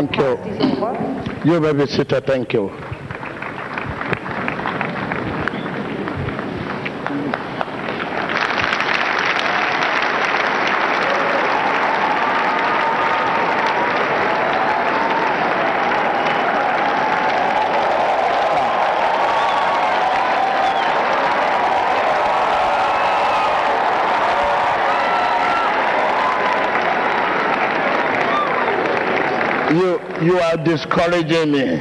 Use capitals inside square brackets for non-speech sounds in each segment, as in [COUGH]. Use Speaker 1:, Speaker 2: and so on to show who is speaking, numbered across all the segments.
Speaker 1: Thank you. You may be seated. Thank you. You, discouraging me.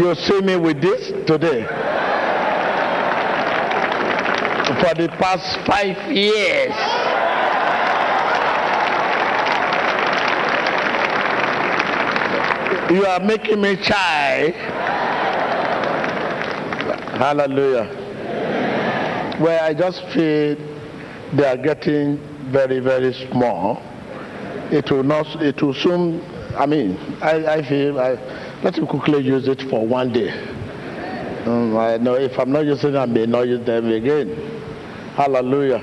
Speaker 1: You see me with this today. For the past five years. You are making me shy. Hallelujah. Well, I just feel they are getting very, very small it will not it will soon i mean i, I feel I, let me quickly use it for one day. Um, i know if i'm not using them i may not use them again. Hallelujah.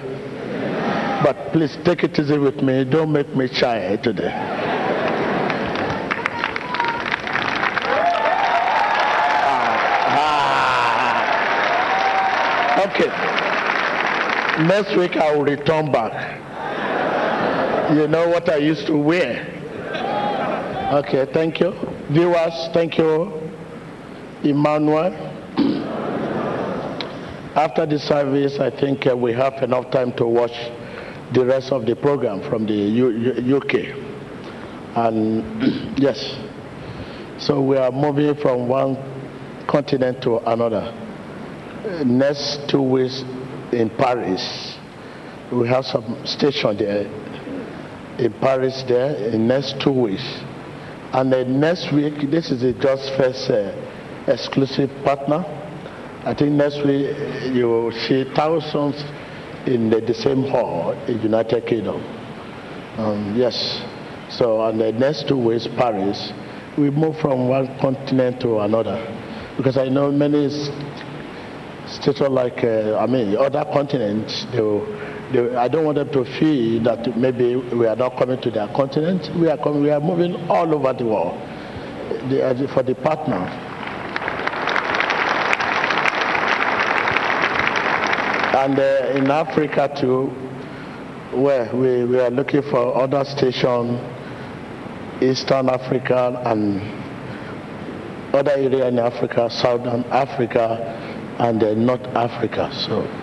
Speaker 1: But please take it easy with me. Don't make me shy today. Ah, ah. okay. Next week i will return back you know what I used to wear. Okay, thank you. Viewers, thank you. Emmanuel. [CLEARS THROAT] After the service, I think uh, we have enough time to watch the rest of the program from the U- UK. And [CLEARS THROAT] yes, so we are moving from one continent to another. Next two weeks in Paris, we have some station there in Paris there in next two weeks. And then next week, this is the just first uh, exclusive partner. I think next week you will see thousands in the, the same hall in United Kingdom. Um, yes. So on the next two weeks, Paris, we move from one continent to another. Because I know many states like, uh, I mean, other continents, they will they, I don't want them to feel that maybe we are not coming to their continent. We are coming, we are moving all over the world the, for the partner. And uh, in Africa too, where we, we are looking for other stations, Eastern Africa and other area in Africa, Southern Africa, and uh, North Africa. So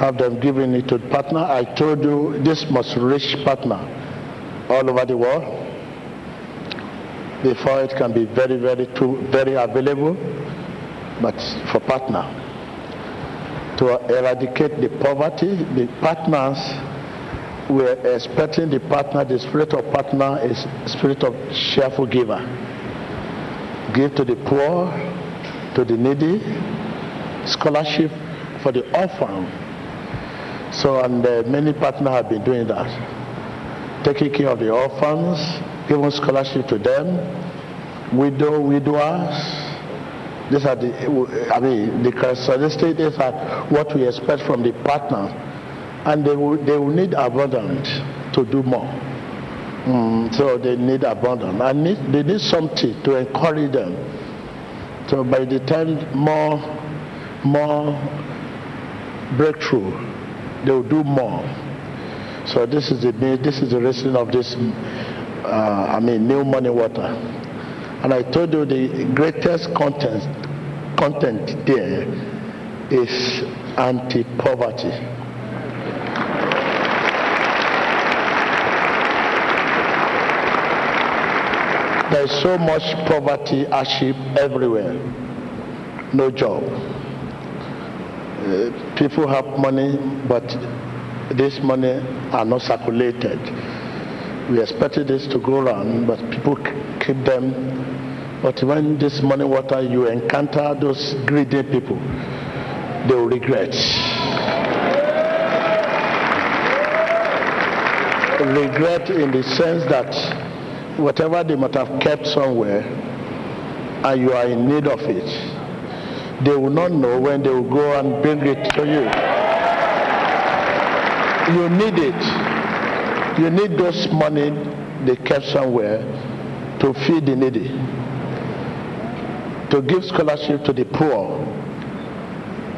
Speaker 1: have them giving it to the partner. I told you this must reach partner all over the world before it can be very, very, too, very available, but for partner. To eradicate the poverty, the partners, we're expecting the partner, the spirit of partner is spirit of cheerful giver. Give to the poor, to the needy, scholarship for the orphan, so, and uh, many partners have been doing that. Taking care of the orphans, giving scholarship to them, widow, widowers. These are the, I mean, the characteristics are what we expect from the partner. And they will, they will need abundance to do more. Mm, so they need abundance. And need, they need something to encourage them. So by the time more, more breakthrough, they will do more. So this is the this is the reason of this. Uh, I mean, new money water. And I told you the greatest content content there is anti-poverty. There is so much poverty, hardship everywhere. No job. Uh, people have money, but this money are not circulated. We expected this to go around, but people keep them. But when this money water, you encounter those greedy people, they will regret. Regret in the sense that whatever they might have kept somewhere, and you are in need of it, they will not know when they will go and bring it to you. You need it. You need those money they kept somewhere to feed the needy, to give scholarship to the poor,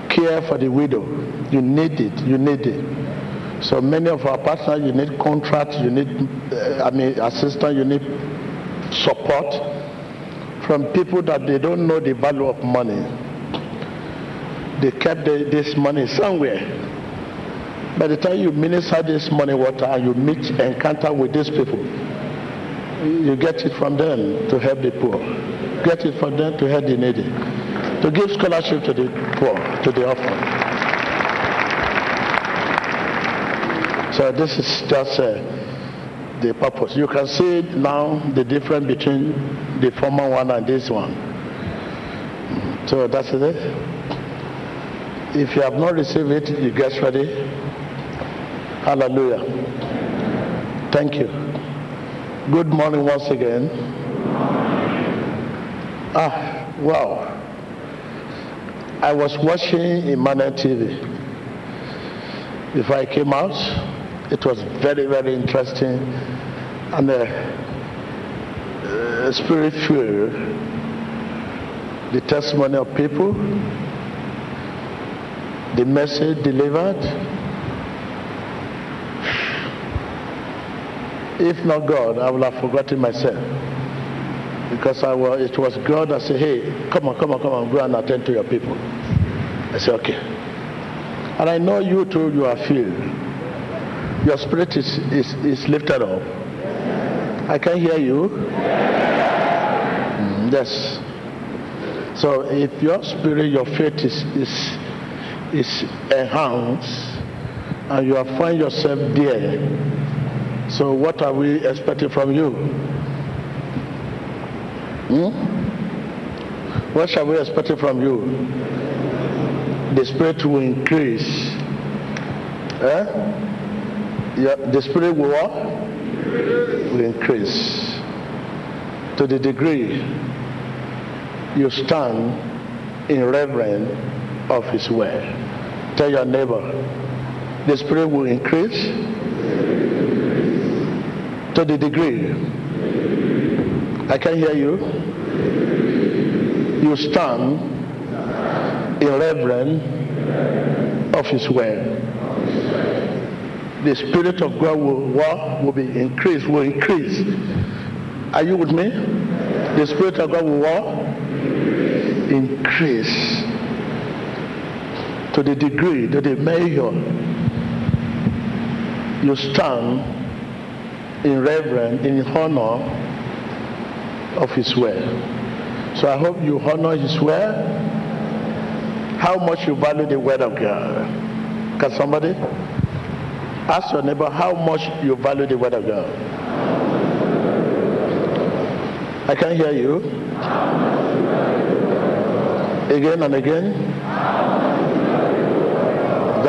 Speaker 1: care for the widow. You need it. You need it. So many of our partners, you need contracts, you need, uh, I mean, assistance, you need support from people that they don't know the value of money. They kept the, this money somewhere. By the time you minister this money water and you meet, encounter with these people, you get it from them to help the poor. Get it from them to help the needy. To give scholarship to the poor, to the orphan. So this is just uh, the purpose. You can see now the difference between the former one and this one. So that's it. If you have not received it, you get ready. Hallelujah. Thank you. Good morning once again. Ah, wow. I was watching Emmanuel TV before I came out. It was very, very interesting and uh, uh, spirit. The testimony of people, the message delivered. If not God, I would have forgotten myself. Because I was, it was God that said, hey, come on, come on, come on, go and attend to your people. I said, okay. And I know you too, you are filled. Your spirit is, is, is lifted up. I can hear you. Mm, yes. So if your spirit, your faith is, is, is enhanced and you find yourself there, so what are we expecting from you? Hmm? What shall we expect from you? The spirit will increase. Eh? Yeah, the spirit will what? Will increase. To the degree you stand in reverence of his word. Tell your neighbor, the spirit will increase to the degree I can hear you. You stand in reverence of his word. The spirit of God will, will, will be increased, will increase. Are you with me? The spirit of God will what? Increase to the degree, to the measure you stand in reverence, in honor of his word. So I hope you honor his word. How much you value the word of God. Can somebody ask your neighbor how much you value the word of God? I can hear you. Again and again.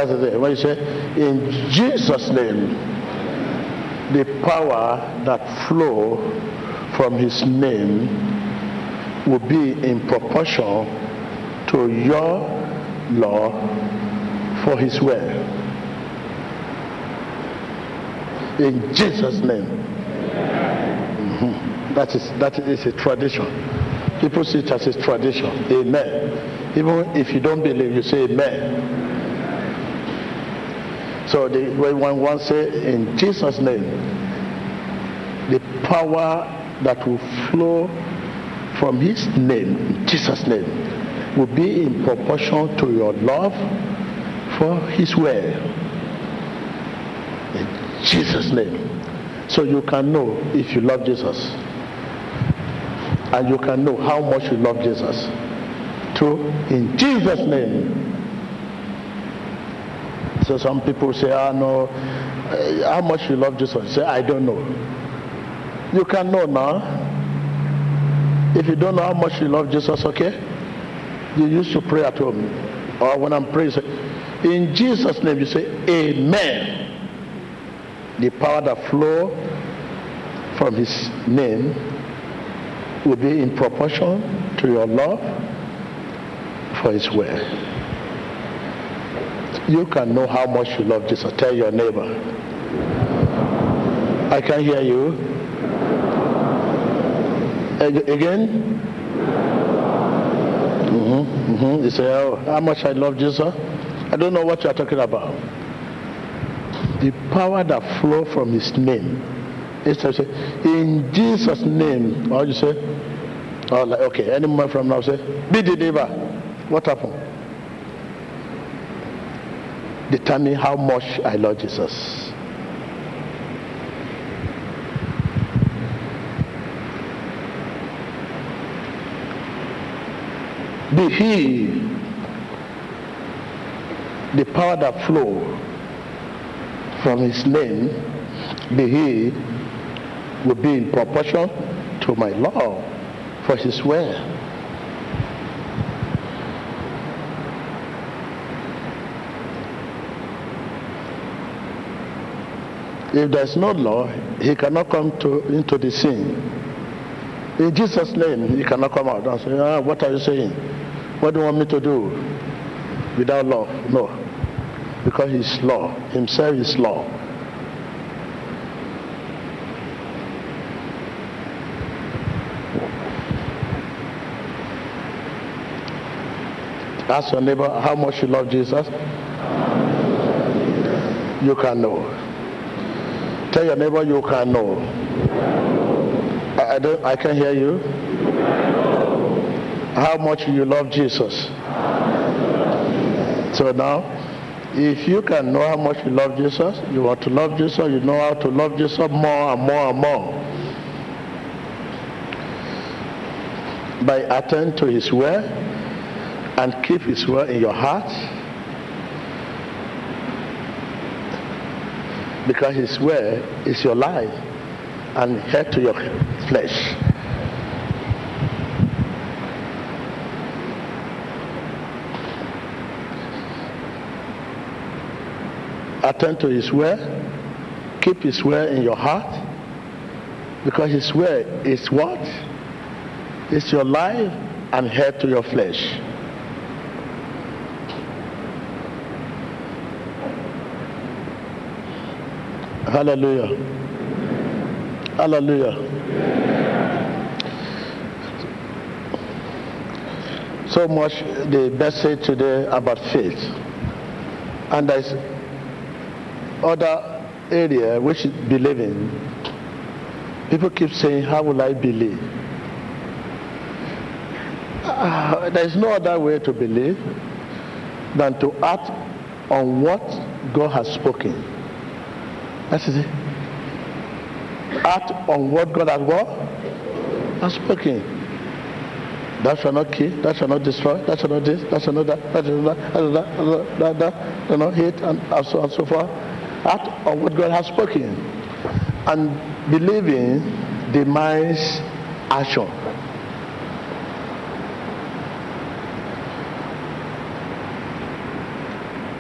Speaker 1: When you say, in Jesus' name, the power that flow from his name will be in proportion to your law for his will. In Jesus' name. Mm-hmm. That is that is a tradition. People see it as a tradition. Amen. Even if you don't believe, you say amen. So the, when one say in Jesus' name, the power that will flow from his name, Jesus' name, will be in proportion to your love for his will. In Jesus' name. So you can know if you love Jesus. And you can know how much you love Jesus. True? In Jesus' name. So some people say, ah, know how much you love Jesus. Say, I don't know. You can know now. If you don't know how much you love Jesus, okay? You used to pray at home. Or when I'm praying, in Jesus' name, you say, Amen. The power that flow from his name will be in proportion to your love for his word. You can know how much you love Jesus. Tell your neighbor. I can hear you. Again? Mm-hmm, mm-hmm. You say, oh, how much I love Jesus? I don't know what you are talking about. The power that flow from his name. say, in Jesus' name. How you say? Oh, like, okay, any moment from now, say, be the neighbor. What happened? Determine how much I love Jesus. Be he the power that flow from his name, be he will be in proportion to my love for his word. If there's no law, he cannot come to, into the scene. In Jesus' name, he cannot come out and say, ah, What are you saying? What do you want me to do? Without law? No. Because he's law. Himself is law. Ask your neighbor how much you love Jesus. You can know. Tell your neighbor you can know. I, I don't. I can hear you. How much you love Jesus. So now, if you can know how much you love Jesus, you want to love Jesus, you know how to love Jesus more and more and more. By attending to his word and keep his word in your heart. Because his word is your life and head to your flesh. attend to his word, keep his word in your heart, because his word is what? It's your life and head to your flesh. Hallelujah. Hallelujah. So much the message today about faith. And there's other area which is believing, people keep saying, How will I believe? Uh, there is no other way to believe than to act on what God has spoken. That's it. Act on what God has what? Has spoken. That shall not kill, that shall not destroy, that shall not this, that shall not that, that shall not that, that, that, that, that, that, that, not hate, and so on and so forth act on what God has spoken. And believing demands action.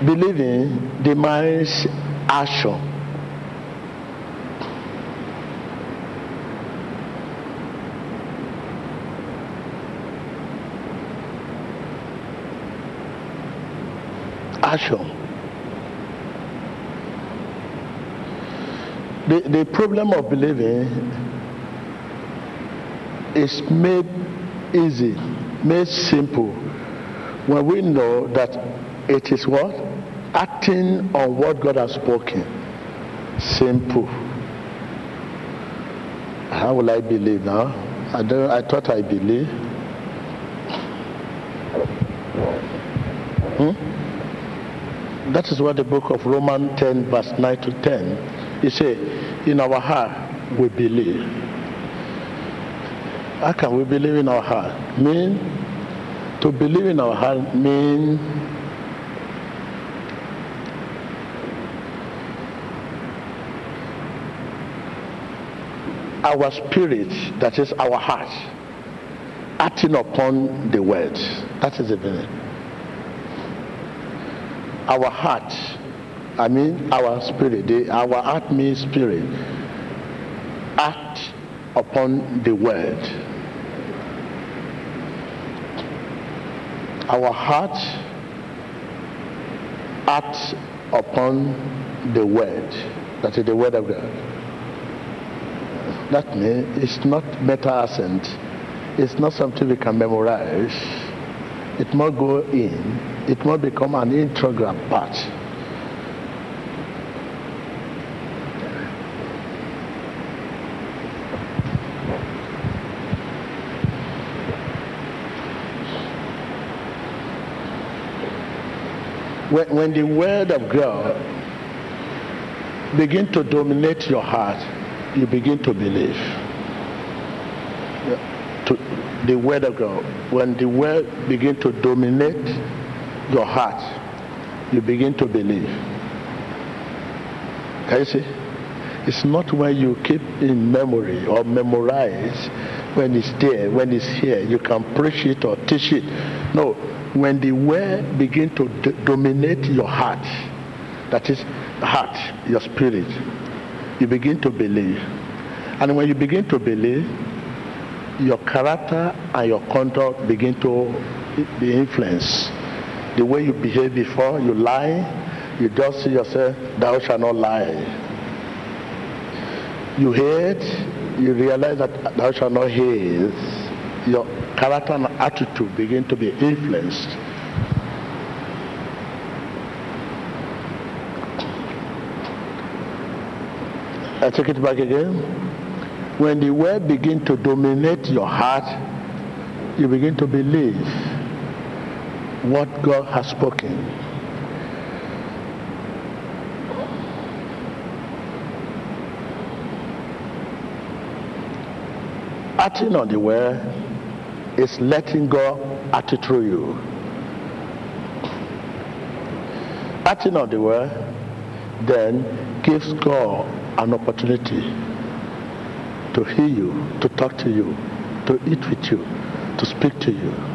Speaker 1: Believing demands action. The, the problem of believing is made easy, made simple when we know that it is what? Acting on what God has spoken. Simple. How will I believe now? I don't I thought I believe. That is what the book of Romans 10, verse 9 to 10 he said, in our heart we believe. How can we believe in our heart? Mean to believe in our heart mean our spirit, that is our heart, acting upon the word. That is the meaning. Our heart I mean our spirit, the, our heart means spirit, act upon the word. Our heart acts upon the word. That is the word of God. That means it's not mental assent. It's not something we can memorize. It must go in. It must become an integral part. When, when the word of God begin to dominate your heart, you begin to believe. To the word of God. When the word begin to dominate your heart, you begin to believe. Can you see? It's not when you keep in memory or memorize when it's there, when it's here, you can preach it or teach it. No, when the word begin to d- dominate your heart, that is heart, your spirit, you begin to believe. And when you begin to believe, your character and your conduct begin to eh, be influenced. The way you behave before, you lie, you just see yourself, thou shalt not lie. You hate, you realize that thou shalt not hate. Your character and attitude begin to be influenced. I take it back again. When the word begin to dominate your heart, you begin to believe what God has spoken. Acting on the word is letting God act through you. Acting on the word then gives God an opportunity to hear you, to talk to you, to eat with you, to speak to you.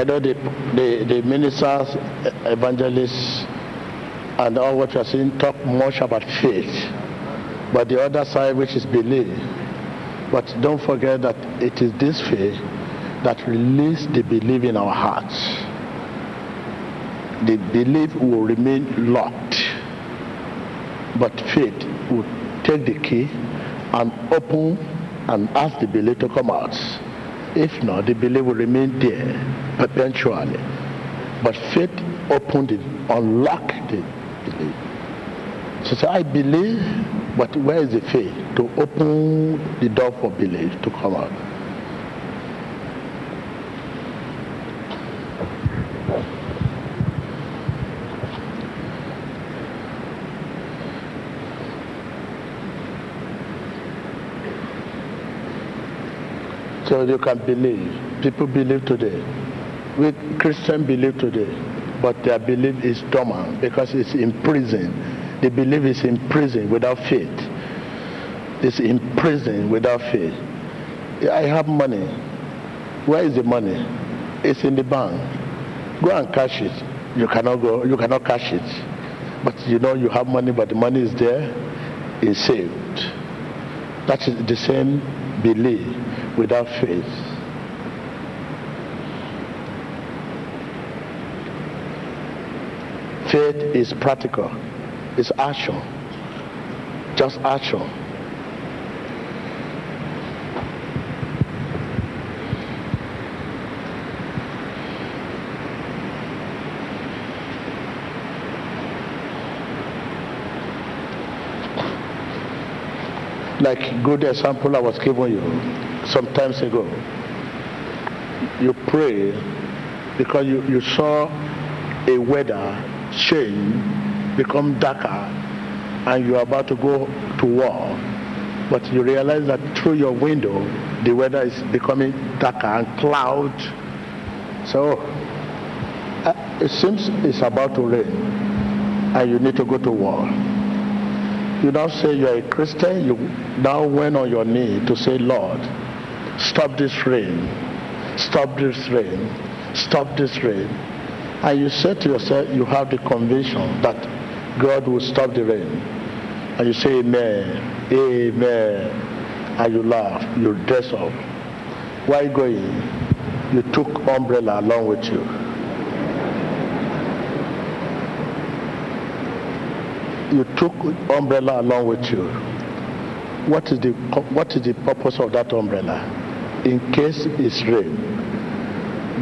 Speaker 1: I know the, the, the ministers, evangelists, and all what you are seeing talk much about faith, but the other side, which is belief. But don't forget that it is this faith that release the belief in our hearts. The belief will remain locked, but faith will take the key and open and ask the belief to come out. If not, the belief will remain there perpetually. But faith opened it, unlocked the belief. So say, I believe, but where is the faith to open the door for belief to come out? So you can believe. People believe today. We Christians believe today, but their belief is dormant because it's imprisoned. The belief is imprisoned without faith. It's imprisoned without faith. I have money. Where is the money? It's in the bank. Go and cash it. You cannot go. You cannot cash it. But you know you have money, but the money is there. It's saved. That is the same belief without faith. Faith is practical. It's action. Just action. Like good example I was giving you some times ago. You pray because you, you saw a weather change, become darker, and you're about to go to war. But you realize that through your window, the weather is becoming darker and cloud. So uh, it seems it's about to rain, and you need to go to war. You now say you're a Christian, you now went on your knee to say, Lord, stop this rain, stop this rain, stop this rain. And you say to yourself, you have the conviction that God will stop the rain. And you say, Amen, Amen. And you laugh, you dress up. Why going? you took umbrella along with you. You took umbrella along with you. What is the what is the purpose of that umbrella? In case it's rain,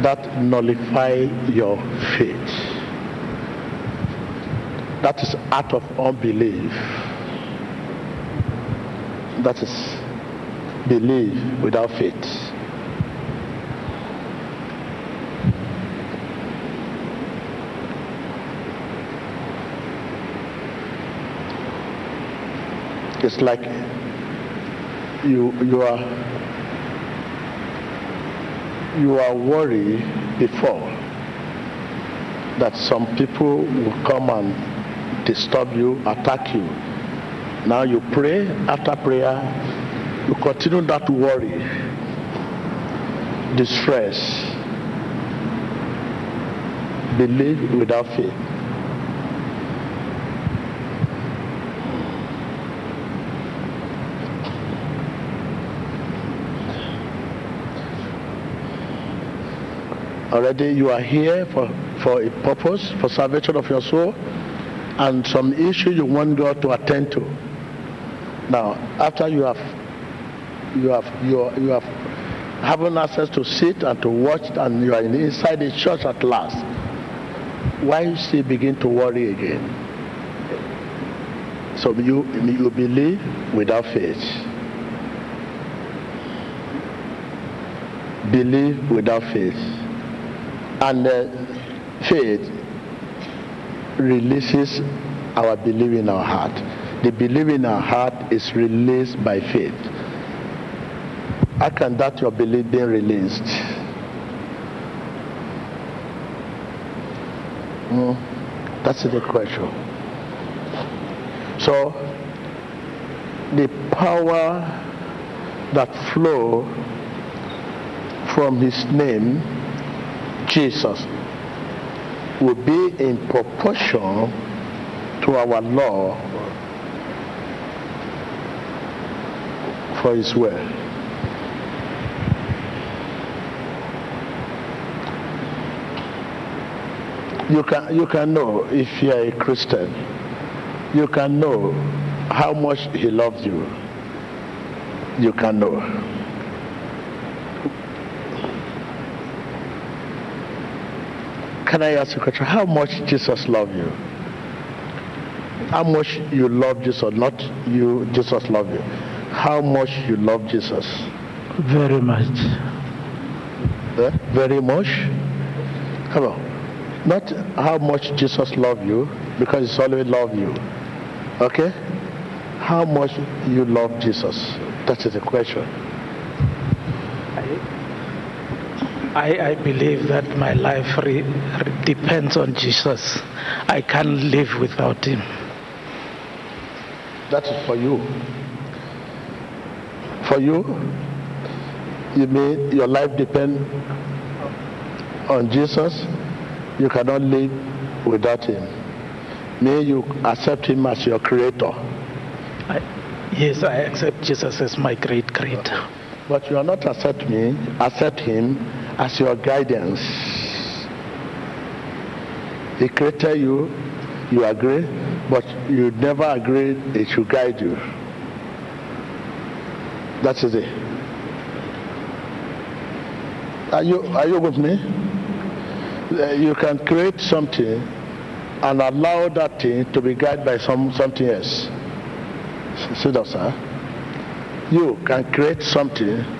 Speaker 1: that nullify your faith. That is out of unbelief. That is belief without faith. It's like you you are you are worried before that some people will come and disturb you, attack you. Now you pray, after prayer, you continue that worry, distress, believe without faith. Already you are here for, for a purpose, for salvation of your soul, and some issue you want God to attend to. Now, after you have you have you you have having access to sit and to watch and you are inside the church at last, why you still begin to worry again? So you you believe without faith. Believe without faith. And uh, faith releases our belief in our heart. The belief in our heart is released by faith. How can that your belief be released? Mm, that's the question. So, the power that flow from his name Jesus will be in proportion to our law for his will. You can, you can know if you are a Christian, you can know how much he loves you. You can know. Can I ask you a question? How much Jesus love you? How much you love Jesus, not you, Jesus love you. How much you love Jesus?
Speaker 2: Very much.
Speaker 1: Eh? Very much? Come on. Not how much Jesus love you, because He always love you. Okay? How much you love Jesus? That is the question.
Speaker 2: I, I believe that my life re, re depends on Jesus. I can't live without Him.
Speaker 1: That is for you. For you, you mean your life depends on Jesus? You cannot live without Him. May you accept Him as your creator.
Speaker 2: I, yes, I accept Jesus as my great creator.
Speaker 1: But you are not accept me, accept Him as your guidance. He created you, you agree, but you never agree it should guide you. That is it. Are you, are you with me? Eh, you can create something and allow that thing to be guided by some, something else. See that, sir? You can create something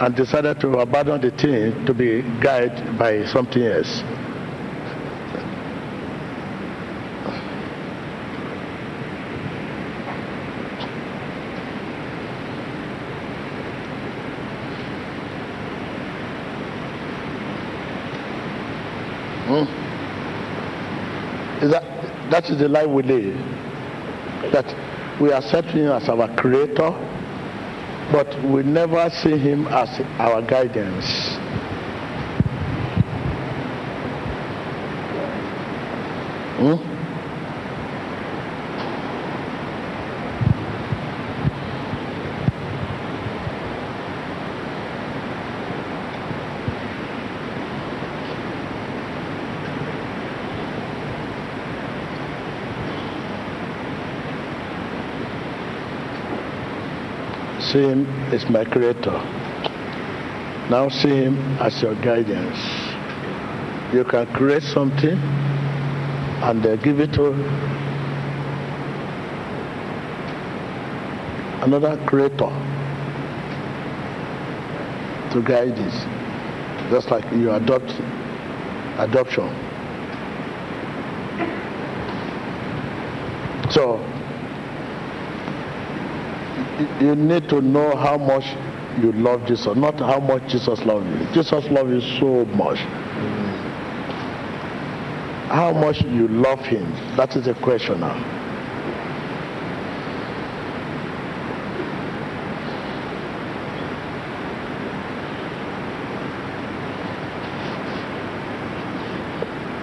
Speaker 1: and decided to abandon the thing to be guided by something else. Hmm? Is that that is the life we live? That we accept him as our creator but we never see him as our guidance. Hmm? See him as my creator. Now see him as your guidance. You can create something and uh, give it to another creator to guide it. Just like you adopt adoption. So you need to know how much you love Jesus, not how much Jesus loves you. Jesus loves you so much. How much you love him, that is the question now.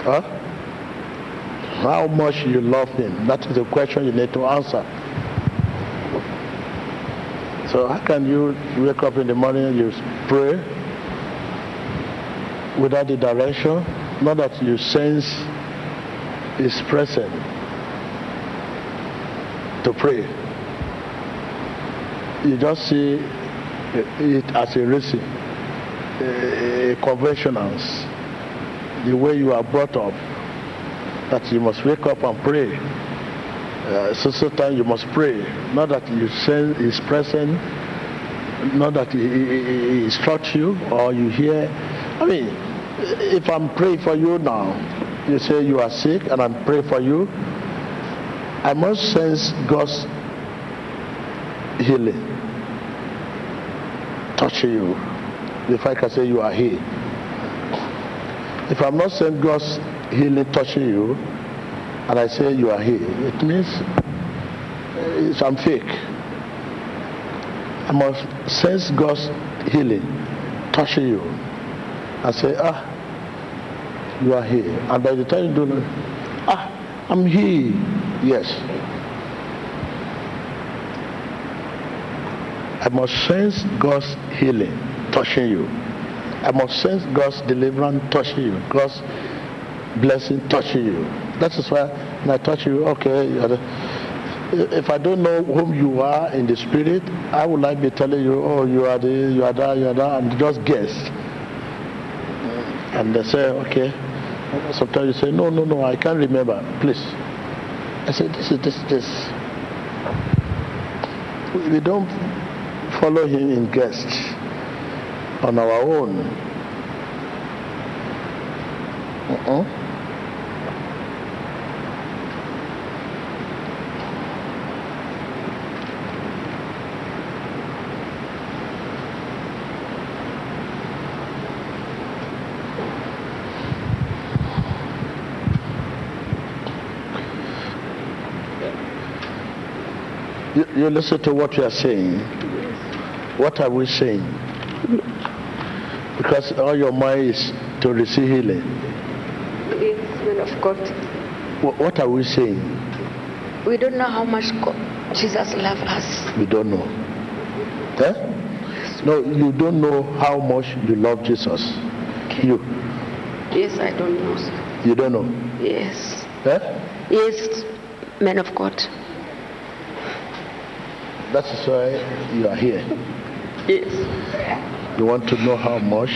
Speaker 1: Huh? How much you love him, that is the question you need to answer. So how can you wake up in the morning, you pray without the direction, not that you sense is present to pray. You just see it as a recipe, a, conventionals, the way you are brought up, that you must wake up and pray uh, so you must pray. Not that you sense His presence, not that He, instructs you or you hear. I mean, if I'm praying for you now, you say you are sick and I'm praying for you, I must sense God's healing touching you if I can say you are healed. If I'm not saying God's healing touching you, and I say you are here, it means uh, I'm fake. I must sense God's healing touching you and say, ah, you are here. And by the time you do, ah, I'm here. Yes. I must sense God's healing touching you. I must sense God's deliverance touching you. God's blessing touching you. That is why when I touch you, okay, if I don't know whom you are in the spirit, I would like be telling you, oh, you are the, you are that, you are that, and just guess. And they say, okay. Sometimes you say, no, no, no, I can't remember. Please. I say, this is this, this. We don't follow him in guests on our own. Uh-uh. You, listen to what we are saying. What are we saying? Because all your mind is to receive healing.
Speaker 3: Yes, man of God.
Speaker 1: What, what are we saying?
Speaker 3: We don't know how much God, Jesus loves us.
Speaker 1: We don't know. Eh? No, you don't know how much you love Jesus.
Speaker 3: Okay.
Speaker 1: You.
Speaker 3: Yes, I don't know. Sir.
Speaker 1: You don't know.
Speaker 3: Yes.
Speaker 1: Eh?
Speaker 3: Yes, man of God.
Speaker 1: That is why you are here.
Speaker 3: Yes.
Speaker 1: You want to know how much?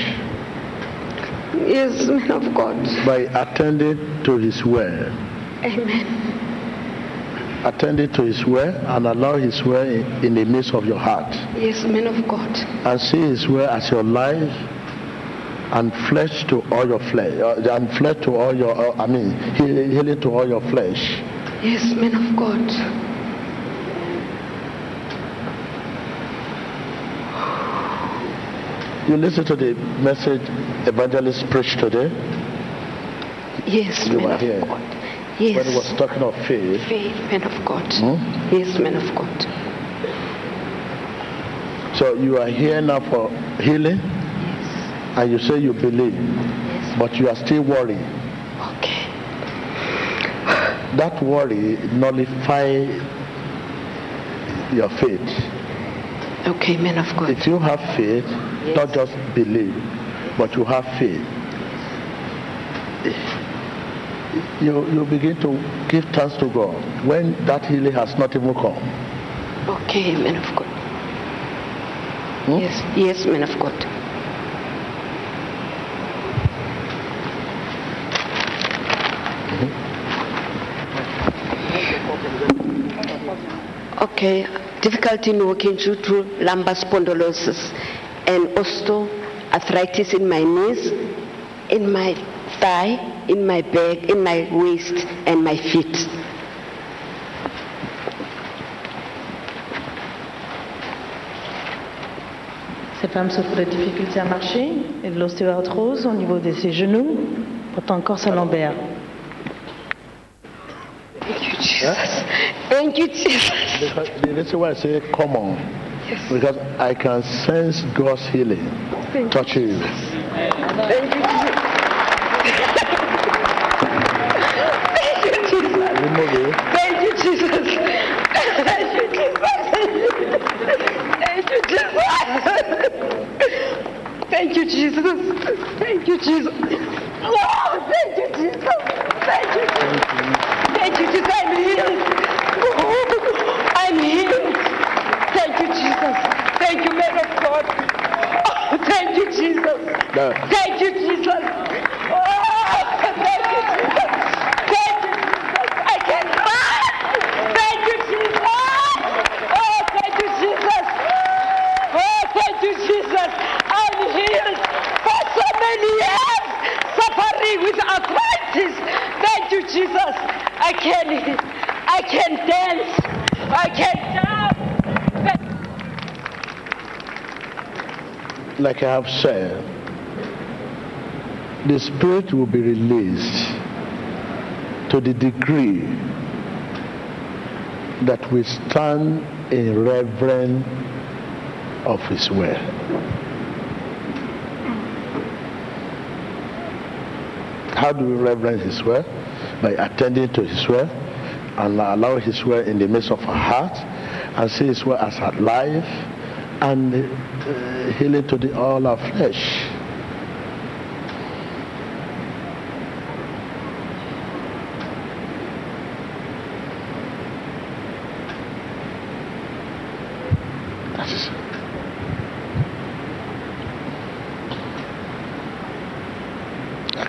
Speaker 3: Yes, man of God.
Speaker 1: By attending to His word.
Speaker 3: Amen.
Speaker 1: Attending to His word and allow His word in, in the midst of your heart.
Speaker 3: Yes, man of God.
Speaker 1: And see His word as your life and flesh to all your flesh, uh, and flesh to all your, uh, I mean, heal- healing to all your flesh.
Speaker 3: Yes, man of God.
Speaker 1: You listen to the message evangelist preached today
Speaker 3: Yes,
Speaker 1: You
Speaker 3: of
Speaker 1: here.
Speaker 3: God.
Speaker 1: when he was talking of faith.
Speaker 3: Faith, man of God.
Speaker 1: Hmm?
Speaker 3: Yes, man of God.
Speaker 1: So you are here now for healing
Speaker 3: Yes.
Speaker 1: and you say you believe,
Speaker 3: Yes.
Speaker 1: but you are still worried.
Speaker 3: Okay.
Speaker 1: That worry nullify your faith.
Speaker 3: Okay, man of God.
Speaker 1: If you have faith,
Speaker 3: Yes.
Speaker 1: not just believe, but you have faith, you, you begin to give thanks to God when that healing has not even come.
Speaker 3: Okay, man of God. Hmm? Yes, yes, man of God. Mm-hmm. Okay, difficulty in walking due to lumbar spondylosis and osteoarthritis in my knees, in my thigh, in my back, in my waist, and my feet.
Speaker 4: Cette femme souffre de difficultés à marcher et de l'ostéoarthrose au niveau de ses genoux, portant encore sa lombaire.
Speaker 3: Thank you, Jesus. Thank you, Jesus.
Speaker 1: Reason why I because I can sense God's healing touching you.
Speaker 3: Thank you, Jesus.
Speaker 1: Remove it.
Speaker 3: Thank you, Jesus. Thank you, Jesus. Thank you, Jesus. Thank you, Jesus. Thank you, Jesus. Oh, thank you, Jesus. Thank you. Jesus. Thank you, Jesus. I'm healed. Oh, I'm healed. Thank you, Jesus. Thank you, man of God. Oh, thank you, Jesus.
Speaker 1: No.
Speaker 3: Thank you, Jesus. Oh, thank you, Jesus. Thank you, Jesus. I can. Thank you, Jesus. Oh, thank you, Jesus. Oh, thank you, Jesus. I'm healed for so many years, suffering with arthritis. Thank you, Jesus. I can, I can dance. I can
Speaker 1: Like I have said, the Spirit will be released to the degree that we stand in reverence of His will. How do we reverence His will? By attending to His will and allow His will in the midst of our heart and see His will as our life and uh, healing to the all our flesh.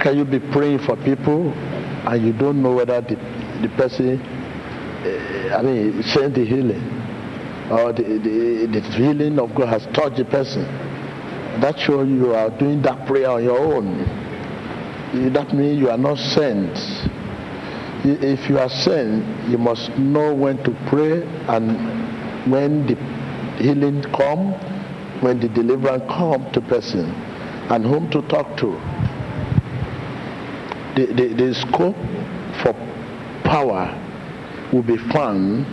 Speaker 1: Can you be praying for people and you don't know whether the, the person, uh, I mean, sent the healing or the, the, the healing of God has touched the person? That shows you are doing that prayer on your own. That means you are not sent. If you are sent, you must know when to pray and when the healing come, when the deliverance come to person, and whom to talk to the, the, the scope for power will be found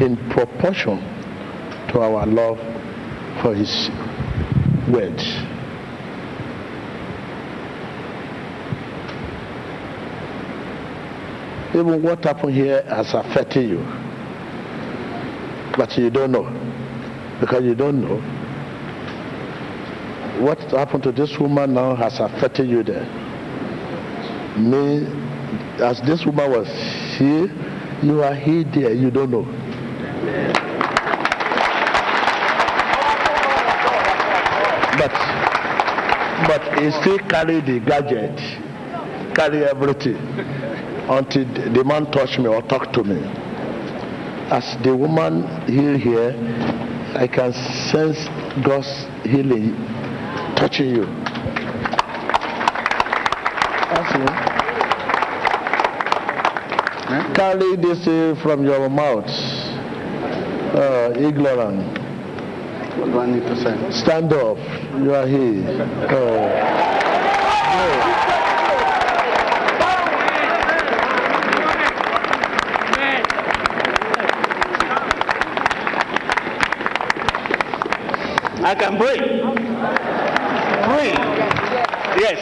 Speaker 1: in proportion to our love for his words. Even what happened here has affected you. But you don't know. Because you don't know what happened to this woman now has affected you there. Me, as this woman was here, you are here there, you don't know. But, but he still carry the gadget, carry everything until the man touch me or talk to me. As the woman here, here, I can sense God's healing touching you. That's it. Carry this uh, from your mouth. Uh, ignorant.
Speaker 5: What do I need to say?
Speaker 1: Stand up. You are here. Oh.
Speaker 5: I can breathe. Breathe. Yes.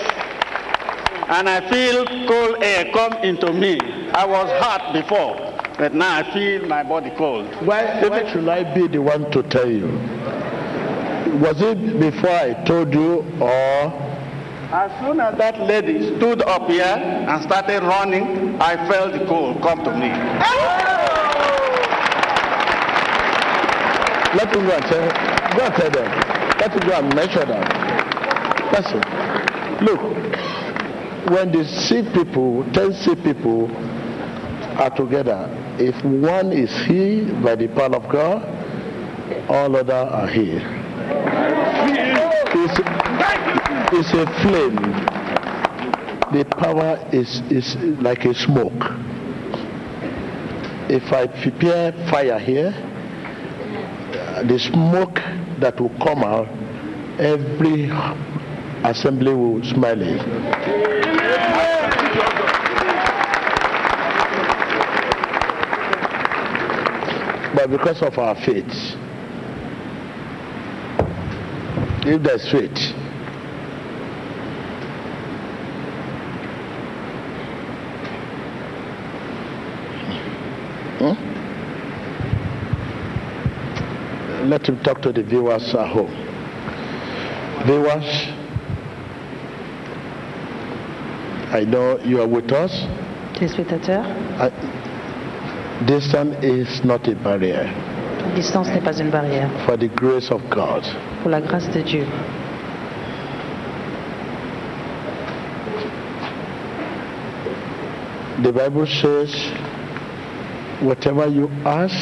Speaker 5: And I feel cold air come into me. I was hot before, but now I feel my body cold.
Speaker 1: Why, why should I be the one to tell you? Was it before I told you or
Speaker 5: As soon as that lady stood up here and started running, I felt the cold come to me.
Speaker 1: Let him go and tell, go and tell them. Let him go and measure them. Listen, look, when the sick people, ten sick people are together, if one is healed by the power of God, all other are healed. It's, it's a flame. The power is, is like a smoke. If I prepare fire here, the smoke that will come out, every assembly will smell Because of our faith, if there's faith, hmm? let him talk to the viewers at home. Viewers, I know you are with us.
Speaker 4: Téléspectateurs,
Speaker 1: distance is not a barrier
Speaker 4: la distance n'est pas une barrière
Speaker 1: for the grace of God.
Speaker 4: pour la grâce de Dieu.
Speaker 1: The Bible says, whatever you ask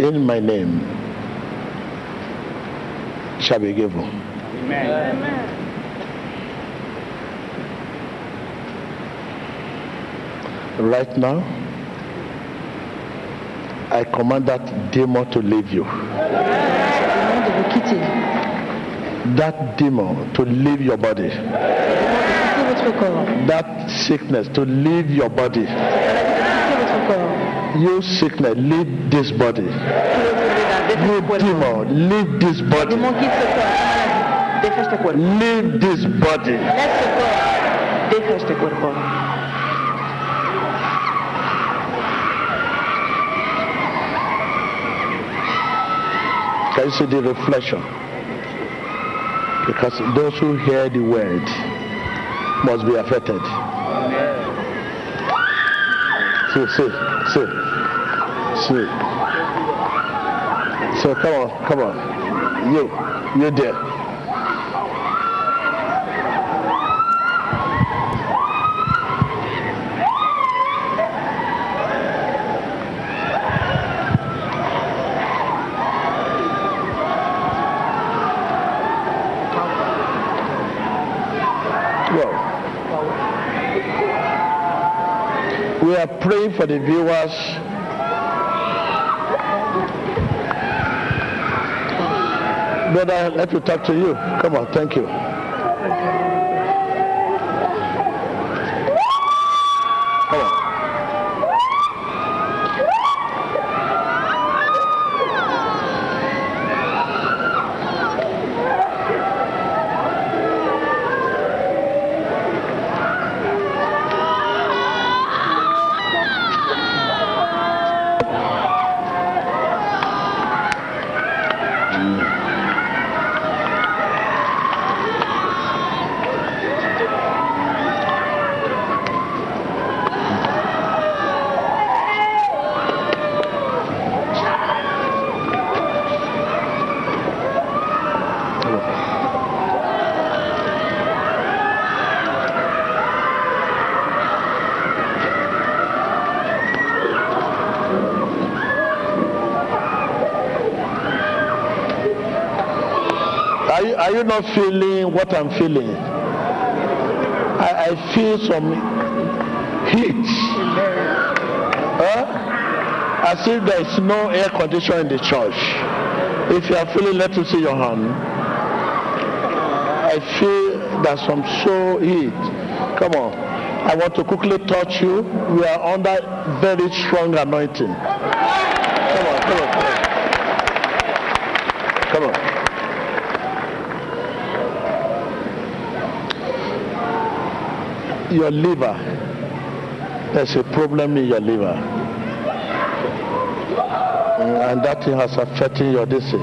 Speaker 1: in my name shall be given. Amen. Right now, I command that demon to leave you. That demon to leave your body. That sickness to leave your body. You sickness, leave this body. You demon, leave this body. Leave this body. See the reflection? Because those who hear the word must be affected. See, see, see, see. So come on, come on. You, you there. Well, we for the viewers. Brother, let me talk to you. Come on, thank you. Come on. Are you, not feeling what I'm feeling? I, I feel some heat. Huh? As if there is no air conditioner in the church. If you are feeling, let me see your hand. I feel there's some so heat. Come on. I want to quickly touch you. We are under very strong anointing. Come on, come on, come on. Come on. Your liver. There's a problem in your liver. And that has affected your disease.